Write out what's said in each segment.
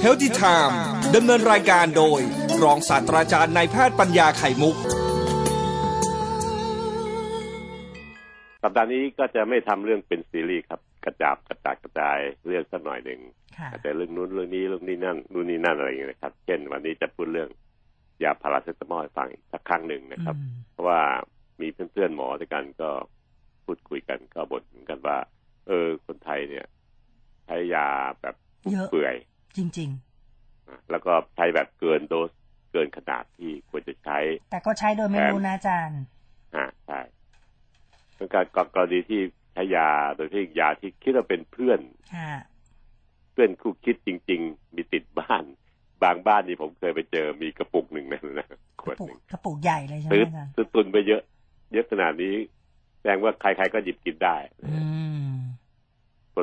เฮลติไทม์ดำเนินรายการโดย รองศาสตราจารย์นายแพทย์ปัญญาไข่มุก สัปดาห์นี้ก็จะไม่ทำเรื่องเป็นซีรีส์ครับ กระจับกระจายกระจายเรื่องสักหน่อยหนึ่งค่ะอาจจะเรื่องนู้นเรื่องนี้เรื่องนี้นั่นนู่นนี่นั่นอะไรอย่างเงี้ยนะครับ เช่นวันนี้จะพูดเรื่องยาพาราเซตามอลให้ฟังอีกสักครั้งหนึ่งนะครับอืมเพราะว่ามีเพื่อนๆหมอด้วยกันก็พูดคุยกันก็บ่นเหมือนกันว่า เออคนไทยเนี่ยใช้ยาแบบเยอะเปื่อย จริงนะแล้วก็ใช้แบบเกินโดสเกินขนาดที่ควรจะใช้ๆแต่ก็ใช้โดยไม่รู้นะอาจารย์อ่าใช่เป็นการกรณีที่ใช้ยาโดยที่ยาที่คิดว่าเป็นเพื่อนค่ะเพื่อนคู่คิดจริง ๆ มีติดบ้าน บางบ้านนี่ผมเคยไปเจอมีกระปุกหนึ่งนะนะขกวระดปุหกนึ่งกระปุกใหญ่เลยใช่ไหมซื้ออาจารย์ซื้อตุนไปเยอะ เยอะขนาดนี้แสดงว่าใครๆก็หยิบกินได้ อืมปว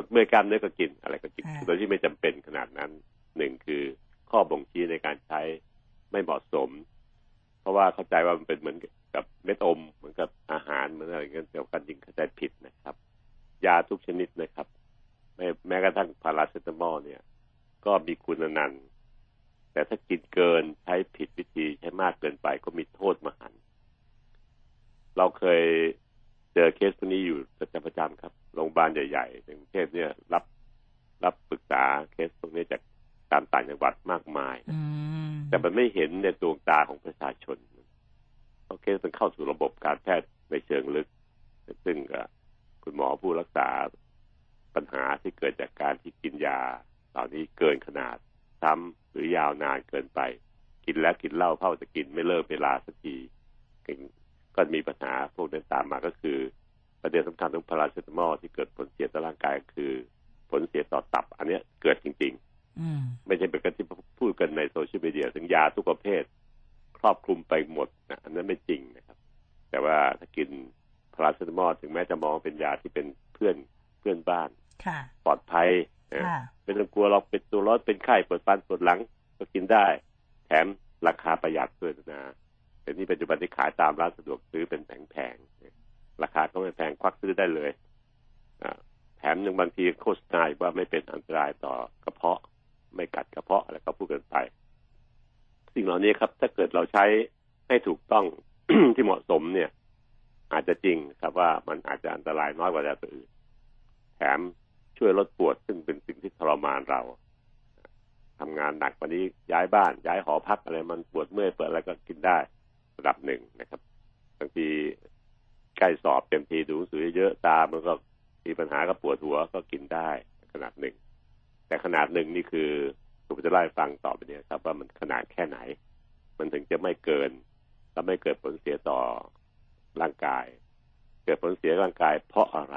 ดเมื่อยกล้ามเนื้อก็กินอะไรก็กินค่ะโดยที่ไม่จำเป็นขนาดนั้นหนึ่งคือข้อบ่งชี้ในการใช้ไม่เหมาะสม เพราะว่าเข้าใจว่ามันเป็นเหมือนกับเม็ดอม เหมือนกับอาหารเหมือนอะไรอย่างเงี้ยแต่ว่าการยิงเข้าใจผิดนะครับ ยาทุกชนิดนะครับแม้แม้กระทั่งพาราเซตามอลเนี่ย ก็มีคุณอนันต์แต่ถ้ากินเกินใช้ผิดวิธีใช้มากเกินไปก็มีโทษมหันต์เราเคยเจอเคสพวกนี้อยู่ประจำประจำครับ โรงพยาบาลใหญ่ๆในกรุงเทพเนี่ยรับรับปรึกษาเคสพวกนี้จากตามต่างจังหวัดมากมายอืมแต่มันไม่เห็นในดวงตาของประชาชนเพราะเคสมันเข้าสู่ระบบการแพทย์ในเชิงลึก ซึ่งก็คุณหมอผู้รักษาปัญหาที่เกิดจากการที่กินยาเหล่านี้เกินขนาดซ้ำหรือยาวนานเกินไป กินแล้วกินเหล้าเข้าจะกินไม่เลิกเวลาสักทีก็มีปัญหาพวกนั้นตามมาก็คือ ประเด็นสำคัญของพาราเซตามอลที่เกิดผลเสียต่อร่างกายก็คือ ผลเสียต่อตับ อันเนี้ยเกิดจริงๆอืมไม่ใช่เป็นการที่พูดกันในโซเชียลมีเดียถึงยาทุกประเภท ครอบคลุมไปหมดนะอันนั้นไม่จริงนะครับ แต่ว่าถ้ากินพาราเซตามอลถึงแม้จะมองเป็นยาที่เป็นเพื่อนเพื่อนบ้านค่ะปลอดภัยนะค่ะไม่ต้องกลัวเราเป็นตัวร้อนเป็นไข้ปวดฟันปวดหลังก็กินได้ แถมราคาประหยัดด้วยนะแต่นี่ปัจจุบันที่ขายตามร้านสะดวกซื้อเป็นแผงๆ ราคาก็ไม่แพงควักซื้อได้เลยแถมยังบางทีโฆษณาอีกว่าไม่เป็นอันตรายต่อกระเพาะ ไม่กัดกระเพาะอะไรก็พูดกันไป สิ่งเหล่านี้ครับ ถ้าเกิดเราใช้ให้ถูกต้องที่เหมาะสมเนี่ย อาจจะจริงครับว่ามันอาจจะอันตรายน้อยกว่ายาตัวอื่นแถมช่วยลดปวดซึ่งเป็นสิ่งที่ทรมานเราทำงานหนักวันนี้ย้ายบ้านย้ายหอพักอะไรมันปวดเมื่อยเปิดอะไรก็กินได้ระดับหนึ่งนะครับบางที ใกล้สอบเต็มทีดูหนังสือเยอะตามันก็มีปัญหาก็ปวดหัวก็กินได้ขนาดหนึ่ง แต่ขนาดหนึ่งนี่คือผมจะเล่าฟังต่อไปเนี่ยครับ ว่ามันขนาดแค่ไหน มันถึงจะไม่เกินและไม่เกิดผลเสียต่อร่างกาย เกิดผลเสียร่างกายเพราะอะไร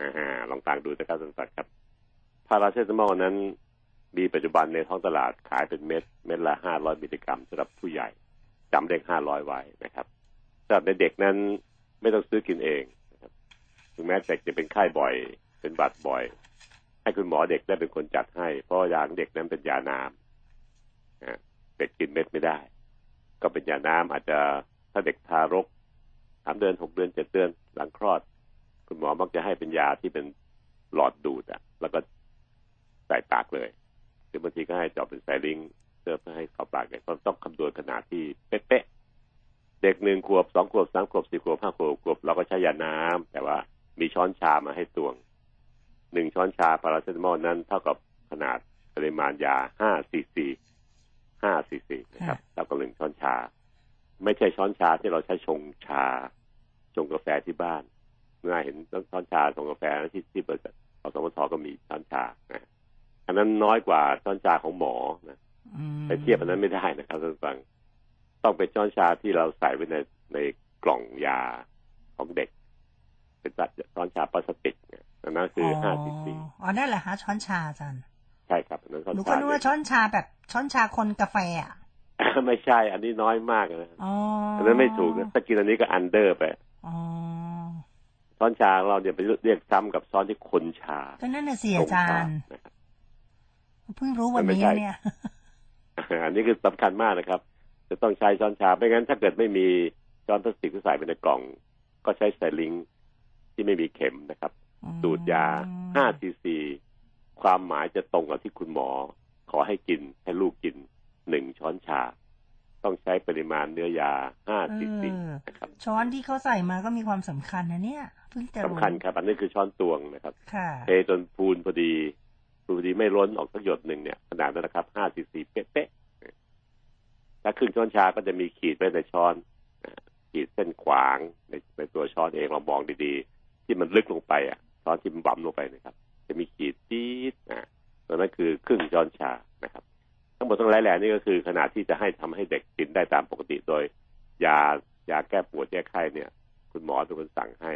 อ่าลองฟังดูนะครับท่านผู้ฟังครับพาราเซตามอลนั้นมีปัจจุบันในท้องตลาดขายเป็นเม็ดเม็ดละห้าร้อยมิลลิกรัมสำหรับผู้ใหญ่จำเลขห้าร้อยไว้นะครับสำหรับในเด็กนั้น ไม่ต้องซื้อกินเองนะครับถึงแม้เด็กจะเป็นไข้บ่อย เป็นบาดบ่อย ให้คุณหมอเด็กได้เป็นคนจัดให้ เพราะยาของเด็กนั้นเป็นยาน้ำเด็กกินเม็ดไม่ได้ ก็เป็นยาน้ำอาจจะถ้าเด็กทารกสามเดือนหกเดือนเจ็ดเดือนหลังคลอด คุณหมอมักจะให้เป็นยาที่เป็นหลอดดูดอะแล้วก็ใส่ปากเลยหรือบางทีก็ให้เจาะเป็นสายลิงเพื่อให้เข้าปากเนี่ยก็ต้องคำนวณขนาดที่เป๊ะ เด็กหนึ่งขวบสองขวบสามขวบสี่ขวบห้าขวบขวบเราก็ใช้ยาน้ำแต่ว่ามีช้อนชามาให้ตวงหนึ่งช้อนชาพาราเซตามอลนั้นเท่ากับขนาดปริมาณยาห้าซีซีห้าซีซีนะครับเท่ากับหนึ่งช้อนชา ไม่ใช่ช้อนชาที่เราใช้ชงชา ชงกาแฟที่บ้านเมื่อเห็นช้อนชาชงกาแฟที่ที่บริษัทอสมทก็มีช้อนชานะอันนั้นน้อยกว่าช้อนชาของหมอนะอืมไปเทียบอันนั้นไม่ได้นะครับท่านผู้ฟัง ต้องเป็นช้อนชาที่เราใส่ไว้ในในกล่องยาของเด็ก เป็นช้อนชาพลาสติกเนี่ยอันนั้นคือห้าซีซีอ๋อนั่นแหละฮะช้อนชาอาจารย์ใช่ครับอันนั้นช้อนหนูชาก็นึกว่าช้อนชาแบบช้อนชาคนกาแฟอะไม่ใช่ อันนี้น้อยมากนะอ๋ออัอันนั้นไม่ถูกนะถ้ากินอันนี้ก็อันเดอร์ไปอ๋อช้อนชาของเราเนี่ยไปเรียกซ้ำกับช้อนที่คนชา ก็นั่นน่ะสิอาจารย์นะครับเพิ่งรู้วันมันไม่นี้ใช่เนี่ย อันนี้คือสำคัญมากนะครับ จะต้องใช้ช้อนชาไม่งั้นถ้าเกิดไม่มีช้อนพลาสติกที่ใส่ไปในกล่อง ก็ใช้ syringe ที่ไม่มีเข็มนะครับดูดยา 5 ซีซี ความหมายจะตรงกับที่คุณหมอ ขอให้กินให้ลูกกินหนึ่งช้อนชา ต้องใช้ปริมาณเนื้อยาห้าเอซีซีอนะครับ ช้อนที่เขาใส่มาก็มีความสำคัญนะเนี่ย เพิ่งจะรู้สำคัญครับ อันนี้คือช้อนตวงนะครับค่ะเทจนพูนพอดีพูนพอดีไม่ล้นออกสักหยดหนึ่งเนี่ยขนาดนั้นนะครับห้าซีซีเป๊ะๆ ถ้าครึ่งช้อนชาก็จะมีขีดไว้ในช้อนขีดเส้นขวางในในตัวช้อนเองเรามองดีๆ ที่มันลึกลงไปอะช้อนที่มันบั่มลงไปนะครับ จะมีขีดจี๊ดนะตัวนั้นคือครึ่งช้อนชานะครับ ทั้งหมดทั้งหลายแหล่นี่ก็คือขนาดที่จะให้ทำให้เด็กกินได้ตามปกติโดยยายาแก้ปวดแก้ไข้เนี่ย คุณหมอเป็นคนสั่งให้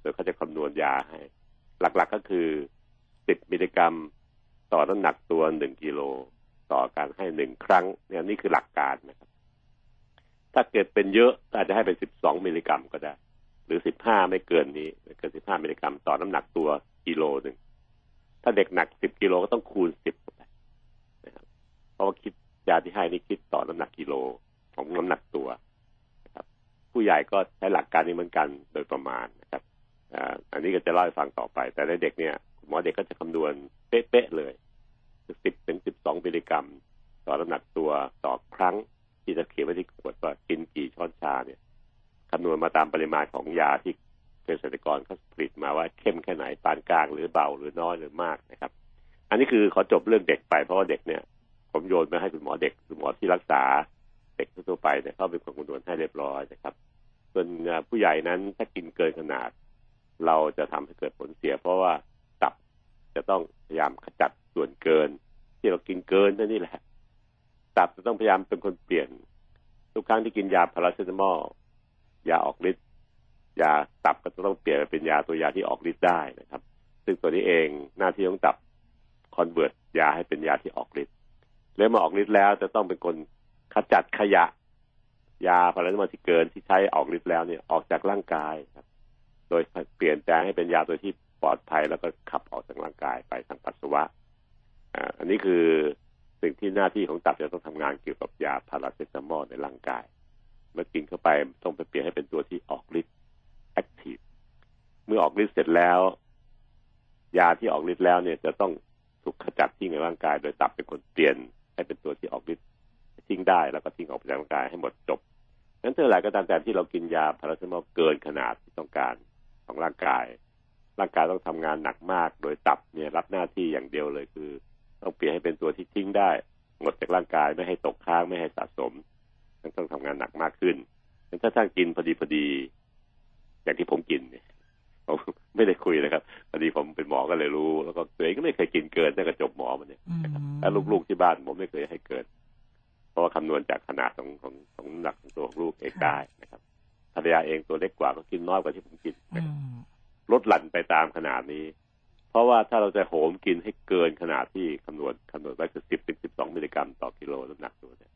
โดยเขาจะคำนวณยาให้ หลักๆก็คือ 10 มิลลิกรัม ต่อน้ำหนักตัว 1 กิโล ต่อการให้หนึ่งครั้งเนี่ยนี่คือหลักการนะครับ ถ้าเกิดเป็นเยอะอาจจะให้เป็น12มิลลิกรัมก็ได้ หรือ15ไม่เกินนี้ไม่เกิน15มิลลิกรัมต่อน้ำหนักตัวกิโลหนึ่งถ้าเด็กหนัก10กิโลก็ต้องคูณ10เข้าไปนะครับเพราะว่าคิดยาที่ให้นี่คิดต่อน้ำหนักกิโลของน้ำหนักตัวนะครับ ผู้ใหญ่ก็ใช้หลักการนี้เหมือนกันโดยประมาณนะครับอ่าอันนี้ก็จะเล่าให้ฟังต่อไป แต่ในเด็กเนี่ยคุณหมอเด็กก็จะคำนวณเป๊ะๆเลย สิบถึงสิบสองมิลลิกรัม ต่อน้ำหนักตัวต่อครั้งที่จะเขียนไว้ที่ขวดว่ากินกี่ช้อนชาเนี่ยคำนวณมาตามปริมาณของยาที่เกษตรกรเขาผลิตมาว่าเข้มแค่ไหนปานกลางหรือเบาหรือน้อยหรือมากนะครับ อันนี้คือขอจบเรื่องเด็กไปเพราะว่าเด็กเนี่ยผมโยนมาให้คุณหมอเด็กคุณหมอที่รักษา เด็กทั่วไปเนี่ยเขาเป็นคนคำนวณให้เรียบร้อยนะครับ ส่วนผู้ใหญ่นั้นถ้ากินเกินขนาด เราจะทำให้เกิดผลเสีย เพราะว่าตับจะต้องพยายามขจัด ส่วนเกิน ที่เรากินเกินนั่นนี่แหละตับจะต้องพยายามเป็นคนเปลี่ยน ทุกครั้งที่กินยาพาราเซตามอลยาออกฤทธิ์ยาตับก็จะต้องเปลี่ยนไปเป็นยาตัวยาที่ออกฤทธิ์ได้นะครับ ซึ่งตัวนี้เองหน้าที่ของตับคอนเวิร์ตยาให้เป็นยาที่ออกฤทธิ์แล้วมาออกฤทธิ์แล้วจะต้องเป็นคนขจัดขยะ ยาพาราเซตามอลที่เกินที่ใช้ออกฤทธิ์แล้วเนี่ยออกจากร่างกายครับ โดยเปลี่ยนแปลงให้เป็นยาตัวที่ปลอดภัยแล้วก็ขับออกจากร่างกายไปทางปัสสาวะ อ่าอันนี้คือสิ่งที่หน้าที่ของตับจะต้องทำงานเกี่ยวกับยาพาราเซตามอลในร่างกาย เมื่อกินเข้าไปต้องไปเปลี่ยนให้เป็นตัวที่ออกฤทธิ์ active เมื่อออกฤทธิ์เสร็จแล้ว ยาที่ออกฤทธิ์แล้วเนี่ยจะต้องถูกขจัดทิ้งในร่างกาย โดยตับเป็นคนเปลี่ยนให้เป็นตัวที่ออกฤทธิ์ทิ้งได้แล้วก็ทิ้งออกจากร่างกายให้หมดจบนั้นเท่าไหร่ก็ตามแต่ที่เรากินยาพาราเซตามอลเกินขนาดที่ต้องการของร่างกาย ร่างกายต้องทำงานหนักมาก โดยตับเนี่ยรับหน้าที่อย่างเดียวเลยคือ ต้องเปลี่ยนให้เป็นตัวที่ทิ้งได้หมดจากร่างกายไม่ให้ตกค้างไม่ให้สะสมต้องทำงานหนักมากขึ้นงั้นถ้าท่านกินพอดีพอดี อย่างที่ผมกินเนี่ยผมไม่ได้คุยนะครับพอดีผมเป็นหมอก็เลยรู้ แล้วก็ตัวเองก็ไม่เคยกินเกินตั้งแต่จบหมอมาเนี่ยอืมแล้วลูกๆที่บ้านผมไม่เคยให้เกิน เพราะว่าคำนวณจากขนาดของของของน้ำหนักของตัวของลูกเองได้นะครับภรรยาเองตัวเล็กกว่าก็กินน้อยกว่าที่ผมกินอืนะครับมลดหลั่นไปตามขนาดนี้ เพราะว่าถ้าเราจะโหมกินให้เกินขนาดที่คำนวณคำนวณไว้คือสิบถึงสิบสองมิลลิกรัมต่อกิโลน้ำหนักตัวเนี่ย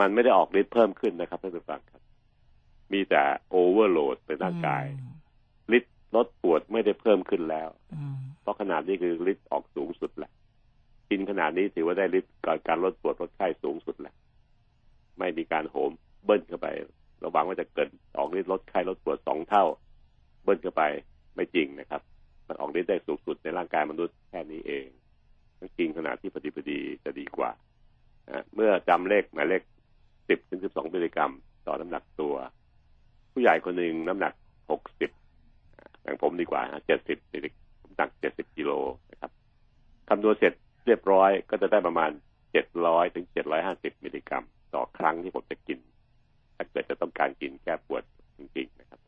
มันไม่ได้ออกฤทธิ์เพิ่มขึ้นนะครับท่านผู้ฟังครับ มีแต่โอเวอร์โหลดในร่างกายฤทธิ์ลดปวดไม่ได้เพิ่มขึ้นแล้วอืมเพราะขนาดนี้คือฤทธิ์ออกสูงสุดแหละกินขนาดนี้ถือว่าได้ฤทธิ์การการลดปวดลดไข้สูงสุดแหละไม่มีการโหมเบิ้ลเข้าไปเราหวังว่าจะเกิดออกฤทธิ์ลดไข้ลดปวดสองเท่า เบิ้ลเข้าไปไม่จริงนะครับ มันออกฤทธิ์ได้สูงสุดในร่างกายมนุษย์แค่นี้เองต้องกินขนาดที่พอดีพอดีจะดีกว่าเมื่อจำเลขหมายเลขสิบถึงสิบสองมิลลิกรัม ต่อน้ำหนักตัว ผู้ใหญ่คนหนึ่งน้ำหนักหกสิบอย่างผมดีกว่าเจ็ดสิบมิลลิผมหนักเจ็ดสิบกิโลนะครับคำนวณเสร็จเรียบร้อยก็จะได้ประมาณเจ็ดร้อยถึงเจ็ดร้อยห้าสิบมิลลิกรัม ต่อครั้งที่ผมจะกิน ถ้าเกิดจะต้องการกินแก้ปวดจริงๆนะครับ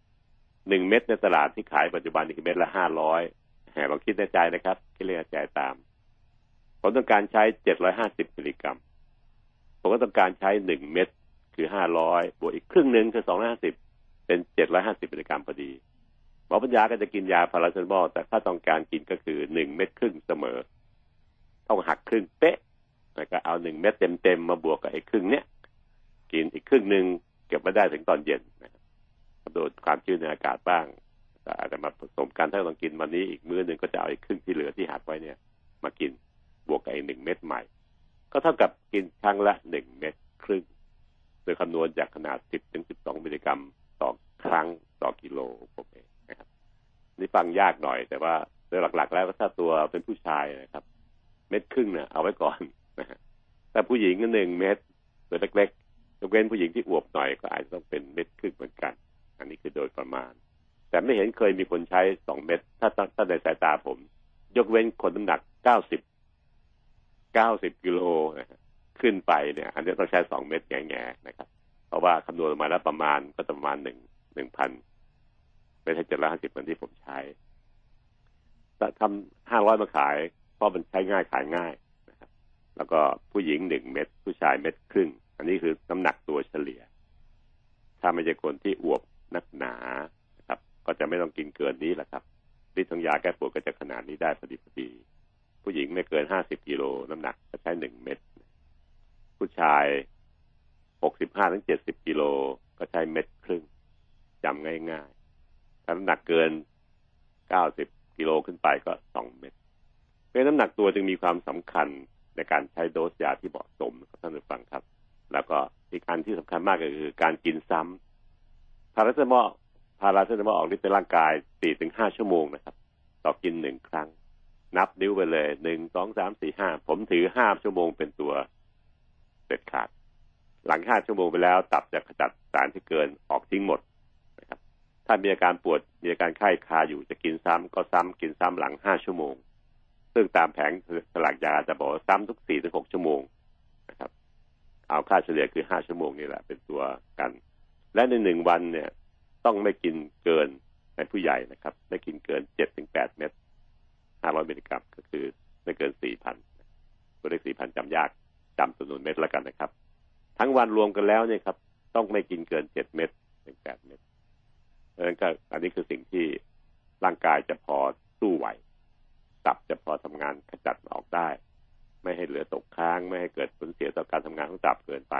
หนึ่งเม็ดในตลาดที่ขายปัจจุบันคือเม็ดละห้าร้อยแหมลองคิดในใจนะครับคิดเลขในใจตาม ผมต้องการใช้เจ็ดร้อยห้าสิบมิลลิกรัม ผมก็ต้องการใช้หนึ่งเม็ดคือห้าร้อยบวกอีกครึ่งหนึ่งคือสองร้อยห้าสิบเป็นเจ็ดร้อยห้าสิบมิลลิกรัมพอดีหมอปัญญาก็จะกินยาพาราเซตามอลแต่ถ้าต้องการกินก็คือหนึ่งเม็ดครึ่งเสมอ ต้องหักครึ่งเป๊ะแล้วก็เอาหนึ่งเม็ดเต็มๆมาบวกกับไอ้ครึ่งเนี้ยกินอีกครึ่งหนึ่งเก็บไว้ได้ถึงตอนเย็น โดนความชื้นในอากาศบ้างอาจจะมาผสมกันถ้าต้องกินวันนี้อีกมื้อหนึ่งก็จะเอาอีกครึ่งที่เหลือที่หักไว้เนี่ย มากินบวกกับไอ้หนึ่งเม็ดใหม่ ก็เท่ากับกินครั้งละหนึ่งเม็ดครึ่ง โดยคำนวณจากขนาด10ถึง12มิลลิกรัมต่อครั้งต่อกิโลผมเองนะครับ นี่ฟังยากหน่อย แต่ว่าโดยหลัก ๆ แล้วถ้าตัวเป็นผู้ชายนะครับ เม็ดครึ่งเนี่ยเอาไว้ก่อนนะฮะแต่ผู้หญิงก็หนึ่งเม็ดตัวเล็กๆยกเว้นผู้หญิงที่อวบหน่อยก็อาจจะต้องเป็นเม็ดครึ่งเหมือนกัน อันนี้คือโดยประมาณ แต่ไม่เห็นเคยมีคนใช้สองเม็ดถ้าถ้าในสายตาผม ยกเว้นคนน้ำหนักเก้าสิบเก้าสิบกิโลขึ้นไปเนี่ย อันนี้ต้องใช้สองเม็ดแง่ๆนะครับ เพราะว่าคำนวณออกมาแล้วประมาณก็ประมาณหนึ่งหนึ่งพันไม่ใช่เจ็ดร้อยห้าสิบเหมือนที่ผมใช้แต่ทำห้าร้อยมาขายเพราะมันใช้ง่ายขายง่ายนะครับ แล้วก็ผู้หญิงหนึ่งเม็ดผู้ชายเม็ดครึ่ง อันนี้คือน้ำหนักตัวเฉลี่ย ถ้าไม่ใช่คนที่อวบ นักหนานะครับ ก็จะไม่ต้องกินเกินนี้แหละครับฤทธิ์ของยาแก้ปวดก็จะขนาดนี้ได้พอดีพอดี ผู้หญิงไม่เกินห้าสิบกิโลน้ำหนักก็ใช้หนึ่งเม็ดผู้ชายหกสิบห้าถึงเจ็ดสิบกิโลก็ใช้เม็ดครึ่งจำง่ายๆถ้าน้ำหนักเกินเก้าสิบกิโลขึ้นไปก็สองเม็ดเพราะน้ำหนักตัวจึงมีความสำคัญในการใช้โดสยาที่เหมาะสมครับท่านผู้ฟังครับ แล้วก็อีกอันที่สำคัญมากก็คือการกินซ้ำ พาราเซตามอลพาราเซตามอลออกฤทธิ์ในร่างกายสี่ถึงห้าชั่วโมงนะครับต่อกินหนึ่งครั้ง นับนิ้วไปเลยหนึ่งสองสามสี่ห้าผมถือห้าชั่วโมงเป็นตัวเด็ดขาด หลังห้าชั่วโมงไปแล้วตับจะขจัดสารที่เกินออกทิ้งหมดนะครับ ถ้ามีอาการปวดมีอาการไข้คาอยู่จะกินซ้ำก็ซ้ำกินซ้ำหลังห้าชั่วโมง ซึ่งตามแผงสลากยาจะบอกซ้ำทุกสี่ถึงหกชั่วโมงนะครับ เอาค่าเฉลี่ยคือห้าชั่วโมงนี่แหละ เป็นตัวกัน และในหนึ่งวันเนี่ย ต้องไม่กินเกินในผู้ใหญ่นะครับ ไม่กินเกินเจ็ดถึงแปดเม็ดห้าร้อยมิลลิกรัมก็คือไม่เกินสี่พันตัวเลขสี่พันจำยากจำจำนวนเม็ดแล้วกันนะครับ ทั้งวันรวมกันแล้วเนี่ยครับ ต้องไม่กินเกินเจ็ดเม็ดถึงแปดเม็ดเพราะฉะนั้นก็อันนี้คือสิ่งที่ร่างกายจะพอสู้ไหวตับจะพอทำงานขจัดออกได้ ไม่ให้เหลือตกค้าง ไม่ให้เกิดผลเสียต่อการทำงานของตับเกินไป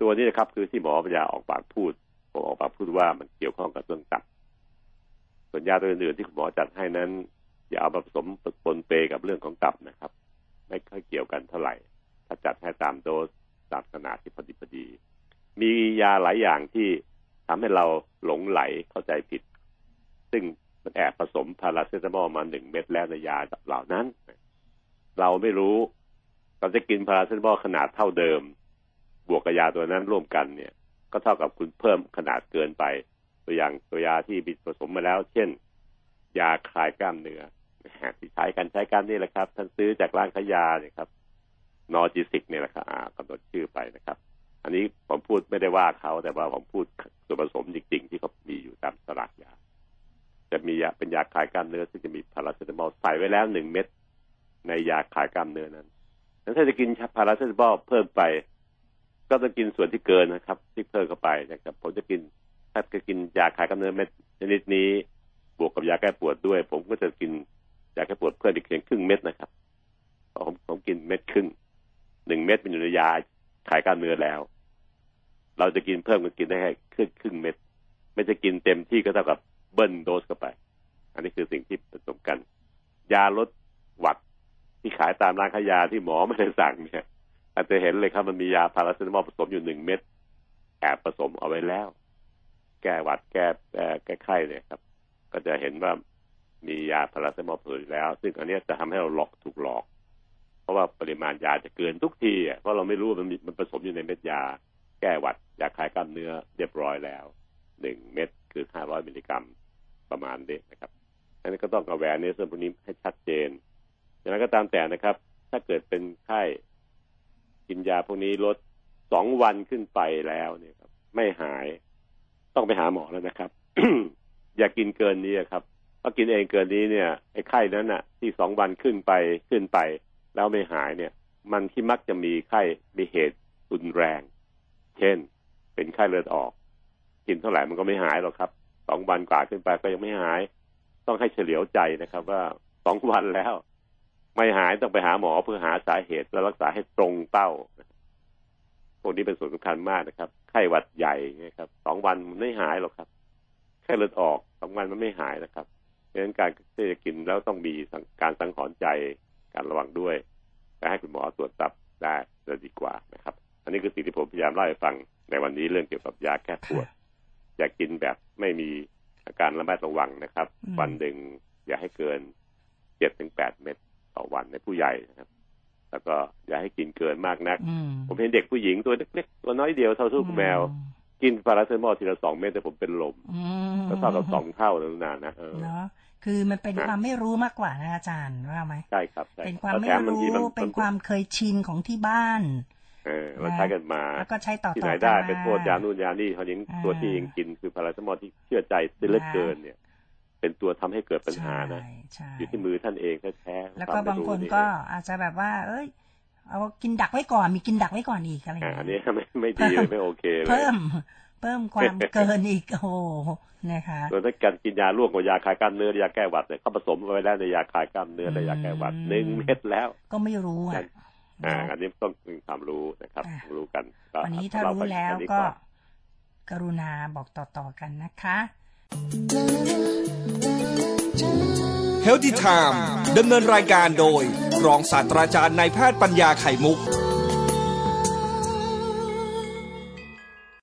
ตัวนี้นะครับ คือที่หมอปัญญาออกปากพูดผมออกปากพูดว่ามันเกี่ยวข้องกับเรื่องตับส่วนยาตัวอื่นๆที่คุณหมอจัดให้นั้น อย่าเอามาผสมปนเปกับเรื่องของตับนะครับ ไม่ค่อยเกี่ยวกันเท่าไหร่ ถ้าจัดให้ตามโดสตามขนาดที่พอดีพอดี มียาหลายอย่างที่ทำให้เราหลงไหลเข้าใจผิด ซึ่งมันแอบผสมพาราเซตามอลมาหนึ่งเม็ดแล้วในยาเหล่านั้น เราไม่รู้เราจะกินพาราเซตามอลขนาดเท่าเดิม บวกกับยาตัวนั้นร่วมกันเนี่ย ก็เท่ากับคุณเพิ่มขนาดเกินไป ตัวอย่างตัวยาที่ผสมมาแล้ว เช่น ยาคลายกล้ามเนื้อที่ใช้กันใช้กันนี่แหละครับ ท่านซื้อจากร้านขายยาเนี่ยครับ นอจิสิกเนี่ยแหละครับกำหนดชื่อไปนะครับ อันนี้ผมพูดไม่ได้ว่าเขาแต่ว่าผมพูดส่วนผสมจริง ๆ ที่เขามีอยู่ตามสลากยา จะมียาเป็นยาคลายกล้ามเนื้อซึ่งจะมีพาราเซตามอลใส่ไว้แล้วหนึ่งเม็ดในยาคลายกล้ามเนื้อนั้นถ้าจะกินพาราเซตามอลเพิ่มไป ก็ต้องกินส่วนที่เกินนะครับ ที่เพิ่มเข้าไปนะครับ ผมจะกิน ถ้าจะกินยาคลายกล้ามเนื้อเม็ดชนิดนี้ บวกกับยาแก้ปวดด้วย ผมก็จะกินยาแก้ปวดเพิ่มอีกเพียงครึ่งเม็ดนะครับผมผมกินเม็ดครึ่งหนึ่งเม็ดเป็นอยู่ในยาขายกล้ามเนื้อแล้ว เราจะกินเพิ่มก็กินได้แค่ครึ่งครึ่งเม็ด ไม่จะกินเต็มที่ก็เท่ากับเบิ้ลโดสเข้าไป อันนี้คือสิ่งที่ผสมกัน ยาลดหวัดที่ขายตามร้านขายยาที่หมอไม่ได้สั่งเนี่ย อาจจะเห็นเลยครับมันมียาพาราเซตามอลผสมอยู่หนึ่งเม็ดแอบผสมเอาไว้แล้ว แก้หวัดแก้แก้ไข้เนี่ยครับ ก็จะเห็นว่ามียาพาราเซตามอลผสมอยู่แล้ว ซึ่งอันนี้จะทำให้เราหลอกถูกหลอก เพราะว่าปริมาณยาจะเกินทุกทีเพราะเราไม่รู้ว่ามันมันผสมอยู่ในเม็ดยา แก้หวัดยาคลายกล้ามเนื้อเรียบร้อยแล้วหนึ่งเม็ดคือห้าร้อยมิลลิกรัมประมาณนี้นะครับอันนี้ก็ต้องกระแวนในส่วนพวกนี้ให้ชัดเจนอย่างนั้นก็ตามแต่นะครับ ถ้าเกิดเป็นไข้ กินยาพวกนี้ลดสองวันขึ้นไปแล้วเนี่ยครับ ไม่หายต้องไปหาหมอแล้วนะครับ อย่ากินเกินนี้ครับถ้ากินเองเกินนี้เนี่ยไอ้ไข้นั้นน่ะ ที่สองวันขึ้นไปขึ้นไป แล้วไม่หายเนี่ย มันที่มักจะมีไข้มีเหตุรุนแรง เช่น เป็นไข้เลือดออก กินเท่าไหร่มันก็ไม่หายหรอกครับสองวันกว่าขึ้นไปก็ยังไม่หาย ต้องให้เฉลียวใจนะครับ ว่าสองวันแล้ว ไม่หายต้องไปหาหมอเพื่อหาสาเหตุและรักษาให้ตรงเป้าพวกนี้เป็นส่วนสำคัญมากนะครับ ไข้หวัดใหญ่นะครับสองวันมันไม่หายหรอกครับไข้เลือดออกสองวันมันไม่หายนะครับเพราะฉะนั้นการที่จะกินแล้วต้องมีการสังหรณ์ใจการระวังด้วยและให้คุณหมอตรวจตับได้จะดีกว่านะครับ อันนี้คือสิ่งที่ผมพยายามเล่าให้ฟังในวันนี้เรื่องเกี่ยวกับยาแก้ปวดอย่ากินแบบไม่มีอาการระมัดระวังนะครับ วันหนึ่งอย่าให้เกินเจ็ดถึงแปดเม็ด ต่อวันในผู้ใหญ่นะครับ แล้วก็อย่าให้กินเกินมากนักอืมผมเห็นเด็กผู้หญิงตัวเล็กๆตัวน้อยเดียวเท่าสู้แมว กินพาราเซตามอลทีละสองเม็ดแต่ผมเป็นลมอืมก็เท่ากับสองเท่าแล้วนานนะเออเนาะคือมันเป็นฮะความไม่รู้มากกว่านะอาจารย์ว่าไหมใช่ครับใช่เป็นความไม่แถบงทีรู้เป็นความเคยชินของที่บ้านเออเราใช้กันมาแล้วก็ใช้ต่อที่ต่ไหอนได้กันมาเป็นโทษยานู่นยานี่เขายังอ่าตัวที่ยังกินคือพาราเซตามอลที่เชื่อใจเสียเหลือเกินเนี่ย เป็นตัวทำให้เกิดปัญหานะใช่ใช่อยู่ที่มือท่านเองแท้ๆแล้วก็วมไม่บางรู้คนก็อาจจะแบบว่า เอ้ย เอากินดักไว้ก่อนมีกินดักไว้ก่อนอีกอะไรอย่างอ่าอันเงี้นี้ยไม่ไม่ดีเลยไม่โอเคเลยเพิ่มเพิ่มความเกินอีกโอ้โหนะคะส่วนถ้าการกินยาร่วมกับยาคลายกล้ามเนื้อยาแก้หวัดเนี่ยเขาผสมไว้แล้วในยาคลายกล้ามเนื้อและยาแก้หวัดหนึ่งเม็ดแล้ว ก็ไม่รู้อะอ่าเนาะอันนี้ต้องมีความรู้นะครับอะรู้กันก็วันนี้ถ้าเรู้แล้วอันนี้ก็อนกรุณาบอกต่อๆกันนะคะ เฮลติไทม์ดำเนินรายการโดย รองศาสตราจารย์นายแพทย์ปัญญาไข่มุก